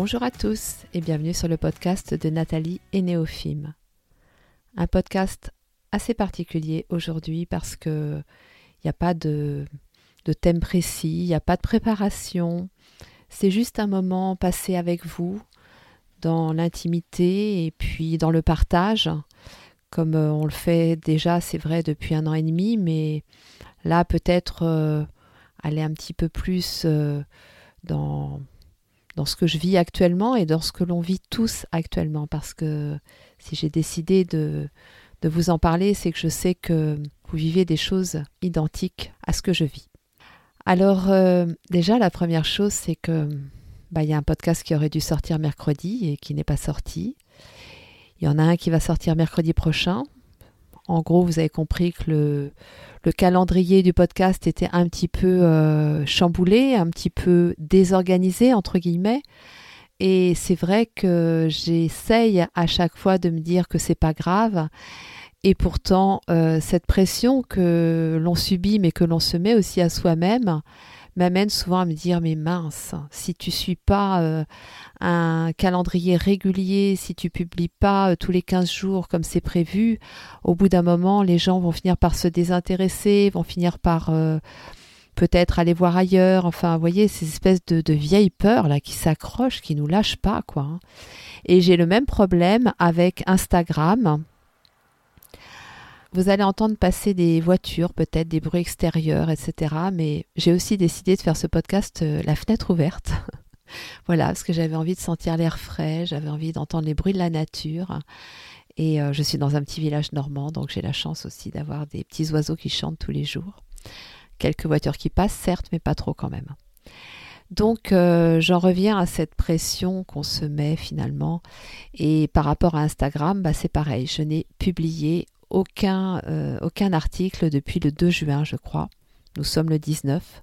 Bonjour à tous et bienvenue sur le podcast de Nathalie et Néophime. Un podcast assez particulier aujourd'hui parce que il n'y a pas de, thème précis, il n'y a pas de préparation. C'est juste un moment passé avec vous dans l'intimité et puis dans le partage, comme euh, on le fait déjà, c'est vrai, depuis un an et demi, mais là peut-être euh, aller un petit peu plus euh, dans dans ce que je vis actuellement et dans ce que l'on vit tous actuellement. Parce que si j'ai décidé de, vous en parler, c'est que je sais que vous vivez des choses identiques à ce que je vis. Alors euh, déjà, la première chose, c'est que bah, il y a un podcast qui aurait dû sortir mercredi et qui n'est pas sorti. Il y en a un qui va sortir mercredi prochain. En gros, vous avez compris que le, le calendrier du podcast était un petit peu euh, chamboulé, un petit peu désorganisé, entre guillemets. Et c'est vrai que j'essaye à chaque fois de me dire que c'est pas grave. Et pourtant, euh, cette pression que l'on subit, mais que l'on se met aussi à soi-même, m'amène souvent à me dire mais mince, si tu suis pas euh, un calendrier régulier, si tu publies pas euh, tous les 15 jours comme c'est prévu, au bout d'un moment, les gens vont finir par se désintéresser, vont finir par euh, peut-être aller voir ailleurs. Enfin, vous voyez, ces espèces de, de vieilles peurs là qui s'accrochent, qui nous lâchent pas, quoi. Hein. Et j'ai le même problème avec Instagram. Vous allez entendre passer des voitures, peut-être des bruits extérieurs, etc. Mais j'ai aussi décidé de faire ce podcast euh, la fenêtre ouverte. voilà, parce que j'avais envie de sentir l'air frais, j'avais envie d'entendre les bruits de la nature. Et euh, je suis dans un petit village normand, donc j'ai la chance aussi d'avoir des petits oiseaux qui chantent tous les jours. Quelques voitures qui passent, certes, mais pas trop quand même. Donc euh, j'en reviens à cette pression qu'on se met finalement. Et par rapport à Instagram, bah, c'est pareil. Je n'ai publié aucun, euh, aucun article depuis le 2 juin, je crois. Nous sommes le 19.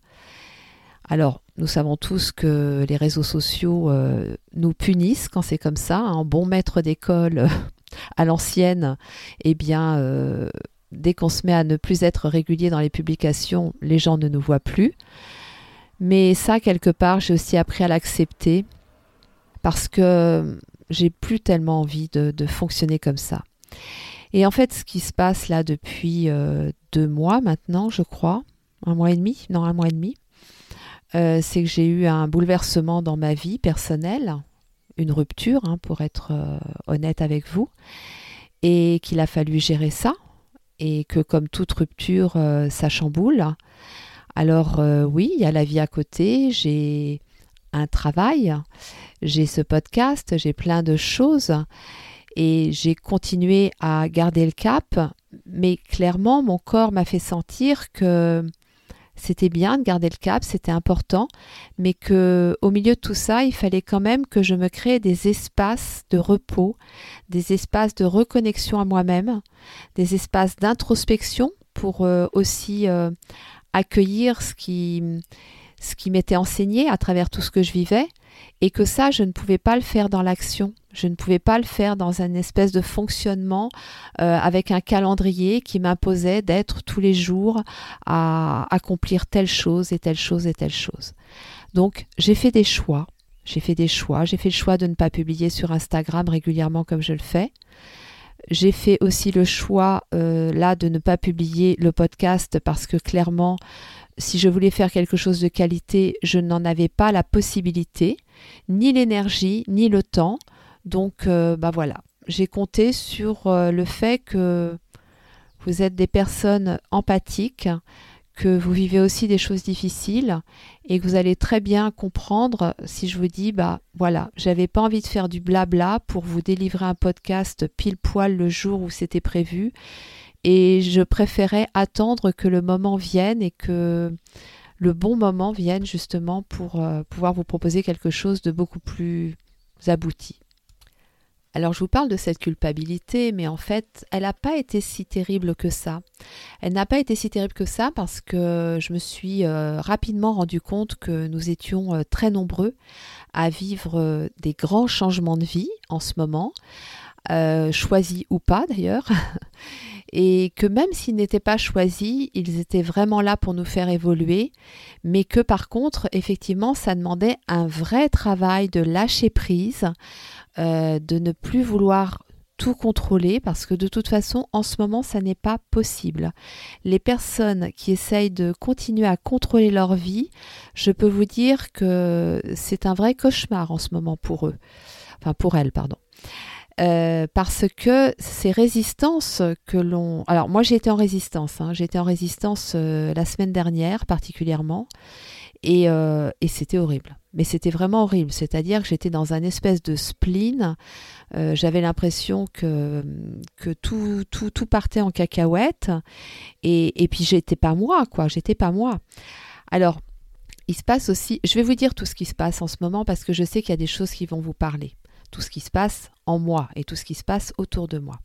Alors, nous savons tous que les réseaux sociaux euh, nous punissent quand c'est comme ça. Un bon maître d'école à l'ancienne, eh bien, euh, dès qu'on se met à ne plus être régulier dans les publications, les gens ne nous voient plus. Mais ça, quelque part, j'ai aussi appris à l'accepter parce que j'ai plus tellement envie de fonctionner comme ça. Et en fait, ce qui se passe là depuis euh, deux mois maintenant, je crois, un mois et demi, non, un mois et demi, euh, c'est que j'ai eu un bouleversement dans ma vie personnelle, une rupture, hein, pour être euh, honnête avec vous, et qu'il a fallu gérer ça, et que comme toute rupture, ça chamboule. Alors oui, il y a la vie à côté, j'ai un travail, j'ai ce podcast, j'ai plein de choses et j'ai continué à garder le cap, mais clairement mon corps m'a fait sentir que c'était bien de garder le cap, c'était important, mais que au milieu de tout ça, il fallait quand même que je me crée des espaces de repos, des espaces de reconnexion à moi-même, des espaces d'introspection pour euh, aussi euh, accueillir ce qui ce qui m'était enseigné à travers tout ce que je vivais et que ça, je ne pouvais pas le faire dans l'action. Je ne pouvais pas le faire dans un espèce de fonctionnement euh, avec un calendrier qui m'imposait d'être tous les jours à accomplir telle chose et telle chose et telle chose. Donc j'ai fait des choix. J'ai fait des choix. J'ai fait le choix de ne pas publier sur Instagram régulièrement comme je le fais. J'ai fait aussi le choix euh, là de ne pas publier le podcast parce que clairement si je voulais faire quelque chose de qualité, je n'en avais pas la possibilité, ni l'énergie, ni le temps. Donc, euh, bah voilà, j'ai compté sur euh, le fait que vous êtes des personnes empathiques, que vous vivez aussi des choses difficiles et que vous allez très bien comprendre si je vous dis bah voilà, j'avais pas envie de faire du blabla pour vous délivrer un podcast pile poil le jour où c'était prévu et je préférais attendre que le moment vienne et que bon moment vienne justement pour euh, pouvoir vous proposer quelque chose de beaucoup plus abouti. Alors je vous parle de cette culpabilité, mais en fait, elle n'a pas été si terrible que ça. Elle n'a pas été si terrible que ça parce que je me suis euh, rapidement rendu compte que nous étions euh, très nombreux à vivre des grands changements de vie en ce moment, choisis ou pas d'ailleurs, et que même s'ils n'étaient pas choisis, ils étaient vraiment là pour nous faire évoluer, mais que par contre, effectivement, ça demandait un vrai travail de lâcher prise, euh, de ne plus vouloir tout contrôler parce que de toute façon en ce moment ça n'est pas possible. Les personnes qui essayent de continuer à contrôler leur vie, je peux vous dire que c'est un vrai cauchemar en ce moment pour eux. Enfin pour elles, pardon. Euh, parce que ces résistances que l'on... Alors moi j'ai été en résistance, hein. j'ai été en résistance euh, la semaine dernière particulièrement, et, euh, et c'était horrible. Mais c'était vraiment horrible, c'est-à-dire que j'étais dans un espèce de spleen, j'avais l'impression que, que tout, tout, tout, partait en cacahuète, et, et puis j'étais pas moi, quoi, j'étais pas moi. Alors, il se passe aussi, je vais vous dire tout ce qui se passe en ce moment parce que je sais qu'il y a des choses qui vont vous parler tout ce qui se passe en moi et tout ce qui se passe autour de moi.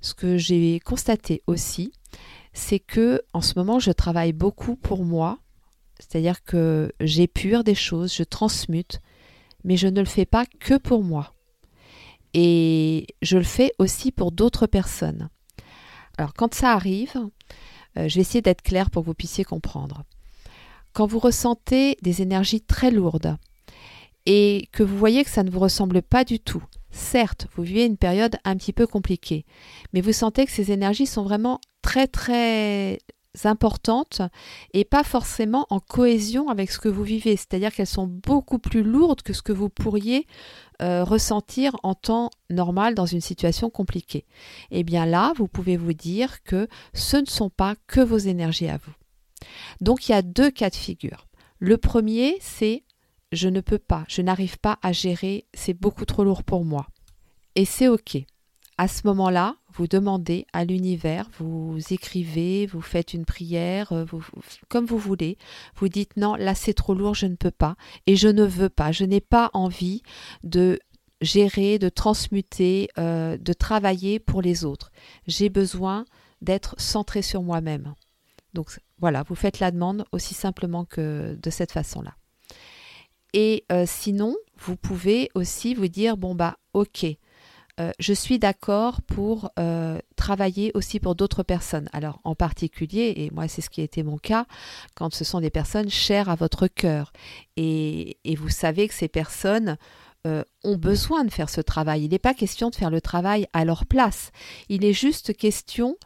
Ce que j'ai constaté aussi, c'est que en ce moment, je travaille beaucoup pour moi, c'est-à-dire que j'épure des choses, je transmute, mais je ne le fais pas que pour moi. Et je le fais aussi pour d'autres personnes. Alors quand ça arrive, euh, je vais essayer d'être claire pour que vous puissiez comprendre. Quand vous ressentez des énergies très lourdes, et que vous voyez que ça ne vous ressemble pas du tout. Certes, vous vivez une période un petit peu compliquée, mais vous sentez que ces énergies sont vraiment très très importantes et pas forcément en cohésion avec ce que vous vivez, c'est-à-dire qu'elles sont beaucoup plus lourdes que ce que vous pourriez euh, ressentir en temps normal dans une situation compliquée. Et eh bien là, vous pouvez vous dire que ce ne sont pas que vos énergies à vous. Donc il y a deux cas de figure. Le premier, c'est je ne peux pas, je n'arrive pas à gérer, c'est beaucoup trop lourd pour moi. Et c'est OK. À ce moment-là, vous demandez à l'univers, vous écrivez, vous faites une prière, euh, comme vous voulez. Vous dites non, là c'est trop lourd, je ne peux pas. Et je ne veux pas, je n'ai pas envie de gérer, de transmuter, euh, de travailler pour les autres. J'ai besoin d'être centré sur moi-même. Donc voilà, vous faites la demande aussi simplement que de cette façon-là. Et euh, sinon, vous pouvez aussi vous dire, bon bah ok, euh, je suis d'accord pour euh, travailler aussi pour d'autres personnes. Alors en particulier, et moi c'est ce qui a été mon cas, quand ce sont des personnes chères à votre cœur. Et, et vous savez que ces personnes ont besoin de faire ce travail. Il n'est pas question de faire le travail à leur place. Il est juste question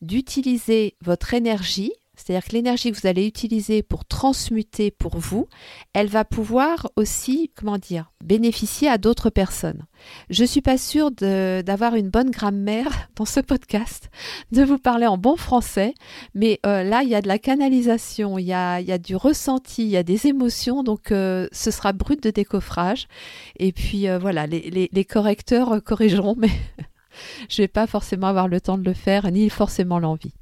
d'utiliser votre énergie c'est-à-dire que l'énergie que vous allez utiliser pour transmuter pour vous, elle va pouvoir aussi, comment dire, bénéficier à d'autres personnes. Je ne suis pas sûre d'avoir une bonne grammaire dans ce podcast, de vous parler en bon français, mais euh, là, il y a de la canalisation, il y a, du ressenti, il y a des émotions, donc euh, ce sera brut de décoffrage. Et puis euh, voilà, les, les correcteurs corrigeront, mais je ne vais pas forcément avoir le temps de le faire, ni forcément l'envie.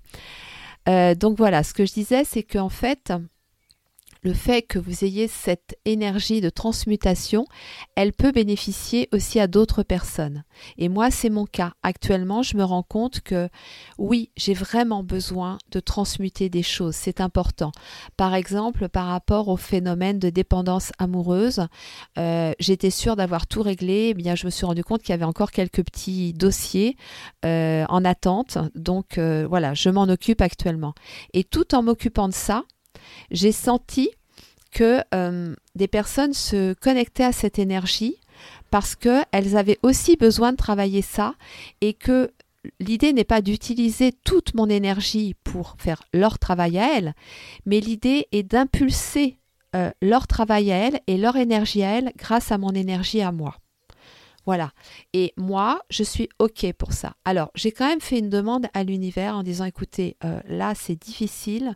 Euh, donc voilà, ce que je disais, c'est qu'en fait, le fait que vous ayez cette énergie de transmutation, elle peut bénéficier aussi à d'autres personnes. Et moi, c'est mon cas. Actuellement, je me rends compte que oui, j'ai vraiment besoin de transmuter des choses. C'est important. Par exemple, par rapport au phénomène de dépendance amoureuse, euh, j'étais sûre d'avoir tout réglé. Eh bien, je me suis rendu compte qu'il y avait encore quelques petits dossiers euh, en attente. Donc euh, voilà, je m'en occupe actuellement. Et tout en m'occupant de ça, j'ai senti que euh, des personnes se connectaient à cette énergie parce qu'elles avaient aussi besoin de travailler ça et que l'idée n'est pas d'utiliser toute mon énergie pour faire leur travail à elles, mais l'idée est d'impulser euh, leur travail à elles et leur énergie à elles grâce à mon énergie à moi. Voilà. Et moi, je suis OK pour ça. Alors, j'ai quand même fait une demande à l'univers en disant, écoutez, euh, là, c'est difficile,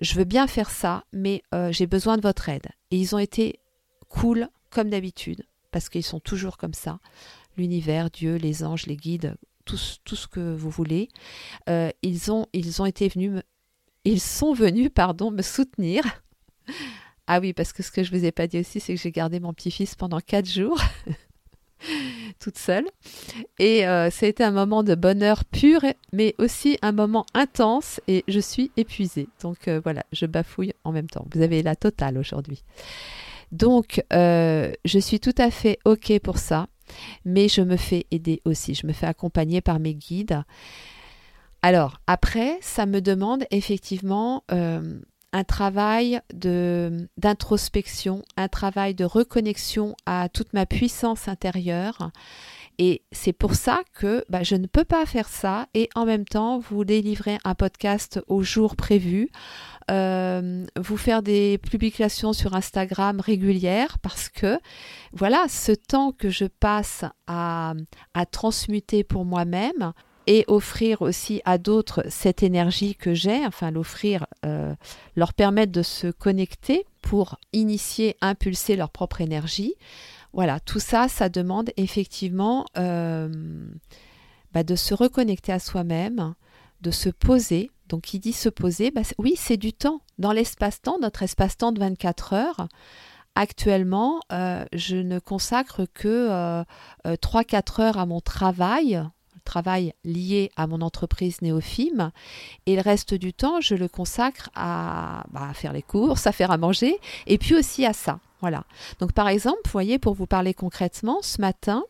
je veux bien faire ça, mais euh, j'ai besoin de votre aide. Et ils ont été cool, comme d'habitude, parce qu'ils sont toujours comme ça. L'univers, Dieu, les anges, les guides, tout, ce que vous voulez. Euh, ils, ont, ils ont été venus, ils sont venus, pardon, me soutenir. Ah oui, parce que ce que je vous ai pas dit aussi, c'est que j'ai gardé mon petit-fils pendant quatre jours. toute seule. Et euh, ça a été un moment de bonheur pur, mais aussi un moment intense et je suis épuisée. Donc euh, voilà, je bafouille en même temps. Vous avez la totale aujourd'hui. Donc euh, je suis tout à fait OK pour ça, mais je me fais aider aussi. Je me fais accompagner par mes guides. Alors après, ça me demande effectivement un travail d'introspection, un travail de reconnexion à toute ma puissance intérieure. Et c'est pour ça que bah, je ne peux pas faire ça et en même temps vous délivrer un podcast au jour prévu, euh, vous faire des publications sur Instagram régulières parce que voilà, ce temps que je passe à, à transmuter pour moi-même, et offrir aussi à d'autres cette énergie que j'ai, enfin l'offrir, euh, leur permettre de se connecter pour initier, impulser leur propre énergie. Voilà, tout ça, ça demande effectivement euh, bah, de se reconnecter à soi-même, de se poser. Donc, qui dit se poser, bah, oui, c'est du temps. Dans l'espace-temps, notre espace-temps de 24 heures, actuellement, euh, je ne consacre que 3-4 heures à mon travail, travail lié à mon entreprise Néophime. Et le reste du temps, je le consacre à, bah, faire les courses, à faire à manger, et puis aussi à ça. Voilà. Donc par exemple, vous voyez, pour vous parler concrètement, ce matin,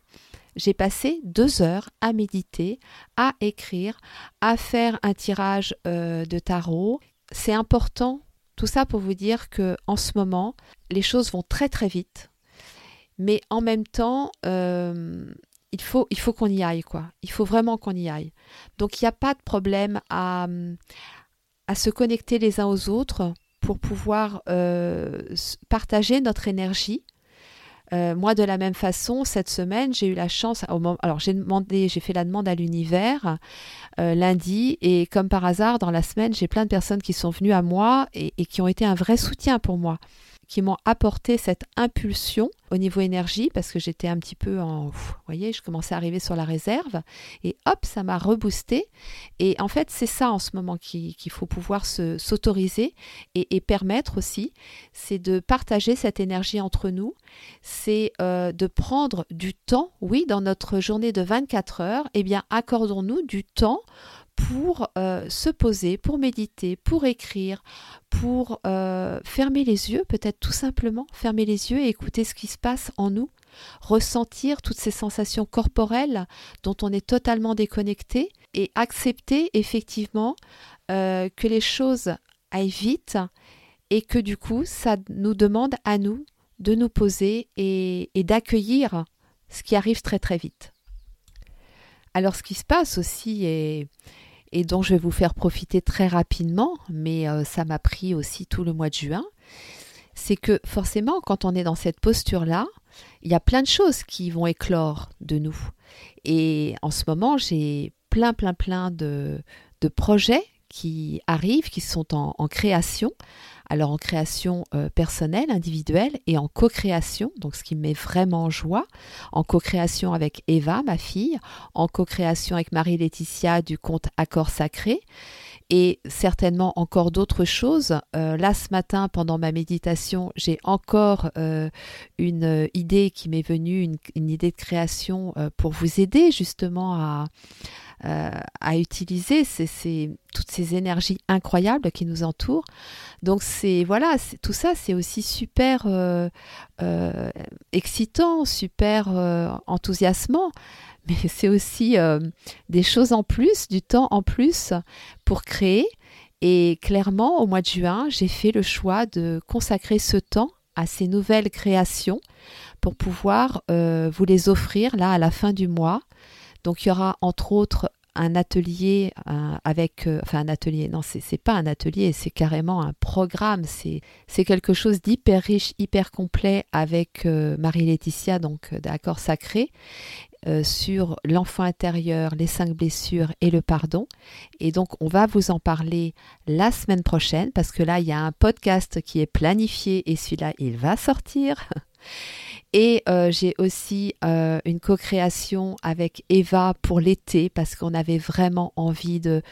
j'ai passé deux heures à méditer, à écrire, à faire un tirage euh, de tarot. C'est important, tout ça pour vous dire que en ce moment, les choses vont très très vite. Mais en même temps, euh, il faut, qu'on y aille, quoi. Il faut vraiment qu'on y aille. Donc il n'y a pas de problème à, à se connecter les uns aux autres pour pouvoir euh, partager notre énergie. Euh, moi, de la même façon, cette semaine, j'ai eu la chance. alors, j'ai demandé, j'ai fait la demande à l'univers euh, lundi, et comme par hasard, dans la semaine, j'ai plein de personnes qui sont venues à moi et qui ont été un vrai soutien pour moi qui m'ont apporté cette impulsion au niveau énergie parce que j'étais un petit peu en vous voyez je commençais à arriver sur la réserve et hop ça m'a reboosté. Et en fait c'est ça en ce moment qu'il faut pouvoir s'autoriser et, permettre aussi c'est de partager cette énergie entre nous. C'est euh, de prendre du temps oui dans notre journée de 24 heures eh bien accordons-nous du temps pour euh, se poser, pour méditer, pour écrire, pour euh, fermer les yeux, peut-être tout simplement fermer les yeux et écouter ce qui se passe en nous, ressentir toutes ces sensations corporelles dont on est totalement déconnecté et accepter effectivement euh, que les choses aillent vite et que du coup ça nous demande à nous de nous poser et d'accueillir ce qui arrive très très vite. Alors ce qui se passe aussi est, et dont je vais vous faire profiter très rapidement, mais euh, ça m'a pris aussi tout le mois de juin, c'est que forcément, quand on est dans cette posture-là, il y a plein de choses qui vont éclore de nous. Et en ce moment, j'ai plein, plein, plein de, de projets qui arrivent, qui sont en, création. Alors en création euh, personnelle, individuelle et en co-création, donc ce qui me met vraiment en joie, en co-création avec Eva, ma fille, en co-création avec Marie-Laetitia du conte Accord Sacré et certainement encore d'autres choses. Euh, là, ce matin, pendant ma méditation, j'ai encore euh, une idée qui m'est venue, une, une, idée de création pour vous aider justement à, euh, à utiliser toutes ces énergies incroyables qui nous entourent. Donc c'est voilà, tout ça c'est aussi super euh, euh, excitant, super enthousiasmant, mais c'est aussi des choses en plus, du temps en plus pour créer. Et clairement, au mois de juin, j'ai fait le choix de consacrer ce temps à ces nouvelles créations pour pouvoir vous les offrir là à la fin du mois. Donc il y aura entre autres un atelier avec, euh, enfin un atelier, non, c'est pas un atelier, c'est carrément un programme, c'est quelque chose d'hyper riche, hyper complet avec euh, Marie-Laetitia, donc euh, d'accord sacré, sur l'enfant intérieur, les cinq blessures et le pardon. Et donc, on va vous en parler la semaine prochaine parce que là, il y a un podcast qui est planifié et celui-là, il va sortir. Et euh, j'ai aussi euh, une co-création avec Eva pour l'été parce qu'on avait vraiment envie de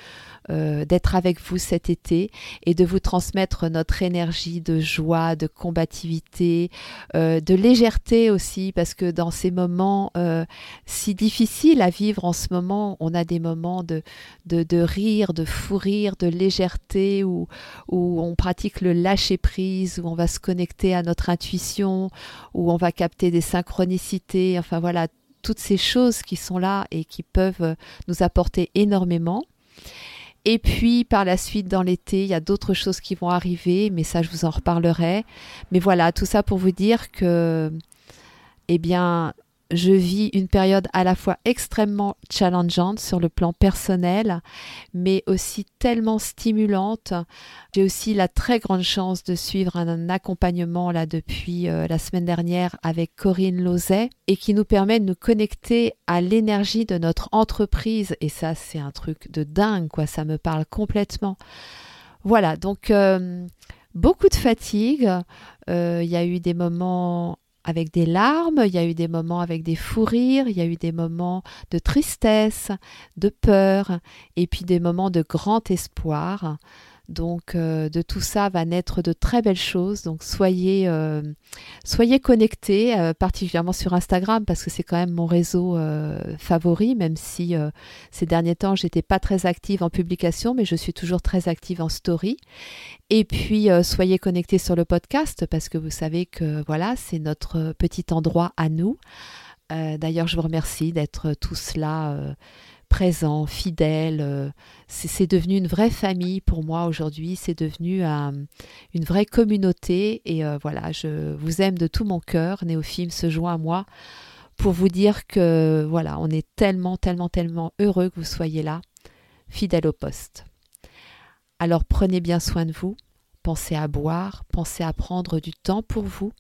euh, d'être avec vous cet été et de vous transmettre notre énergie de joie, de combativité, de légèreté aussi parce que dans ces moments si difficiles à vivre en ce moment, on a des moments de, de, de rire, de fou rire, de légèreté où, où on pratique le lâcher prise, où on va se connecter à notre intuition, où on va capter des synchronicités, enfin voilà, toutes ces choses qui sont là et qui peuvent nous apporter énormément. Et puis par la suite, dans l'été, il y a d'autres choses qui vont arriver, mais ça, je vous en reparlerai. Mais voilà, tout ça pour vous dire que, eh bien, je vis une période à la fois extrêmement challengeante sur le plan personnel, mais aussi tellement stimulante. J'ai aussi la très grande chance de suivre un, accompagnement là depuis euh, la semaine dernière avec Corinne Lozet et qui nous permet de nous connecter à l'énergie de notre entreprise. Et ça, c'est un truc de dingue, quoi. Ça me parle complètement. Voilà, donc euh, beaucoup de fatigue. Euh, il y a eu des moments avec des larmes, il y a eu des moments avec des fous rires, il y a eu des moments de tristesse, de peur, et puis des moments de grand espoir. Donc euh, de tout ça va naître de très belles choses. Donc soyez, euh, connectés, euh, particulièrement sur Instagram, parce que c'est quand même mon réseau favori, même si ces derniers temps j'étais pas très active en publication, mais je suis toujours très active en story. Et puis soyez connectés sur le podcast, parce que vous savez que voilà, c'est notre petit endroit à nous. D'ailleurs, je vous remercie d'être tous là présent, fidèle. Euh, c'est devenu une vraie famille pour moi aujourd'hui. C'est devenu une vraie communauté. Et euh, voilà, je vous aime de tout mon cœur. Néophime se joint à moi pour vous dire que voilà, on est tellement, tellement, tellement heureux que vous soyez là, fidèle au poste. Alors prenez bien soin de vous. Pensez à boire, pensez à prendre du temps pour vous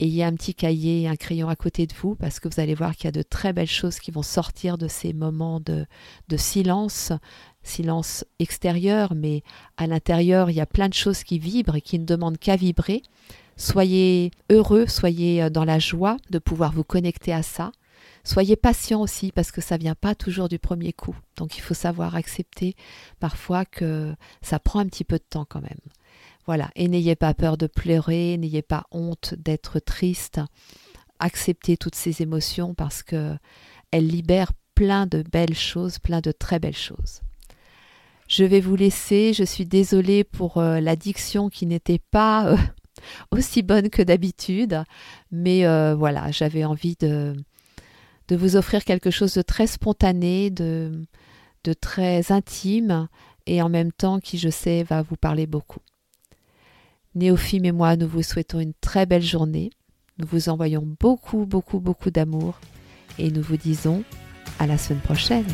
ayez un petit cahier et un crayon à côté de vous parce que vous allez voir qu'il y a de très belles choses qui vont sortir de ces moments de, de silence, silence extérieur, mais à l'intérieur, il y a plein de choses qui vibrent et qui ne demandent qu'à vibrer. Soyez heureux, soyez euh, dans la joie de pouvoir vous connecter à ça. Soyez patient aussi parce que ça vient pas toujours du premier coup. Donc il faut savoir accepter parfois que ça prend un petit peu de temps quand même. Voilà, et n'ayez pas peur de pleurer, n'ayez pas honte d'être triste. Acceptez toutes ces émotions parce que elles libèrent plein de belles choses, plein de très belles choses. Je vais vous laisser, je suis désolée pour euh, l'addiction qui n'était pas euh, aussi bonne que d'habitude, mais euh, voilà, j'avais envie de, de vous offrir quelque chose de très spontané, de, de très intime et en même temps qui, je sais, va vous parler beaucoup. Néophime et moi, nous vous souhaitons une très belle journée. Nous vous envoyons beaucoup, beaucoup, beaucoup d'amour et nous vous disons à la semaine prochaine.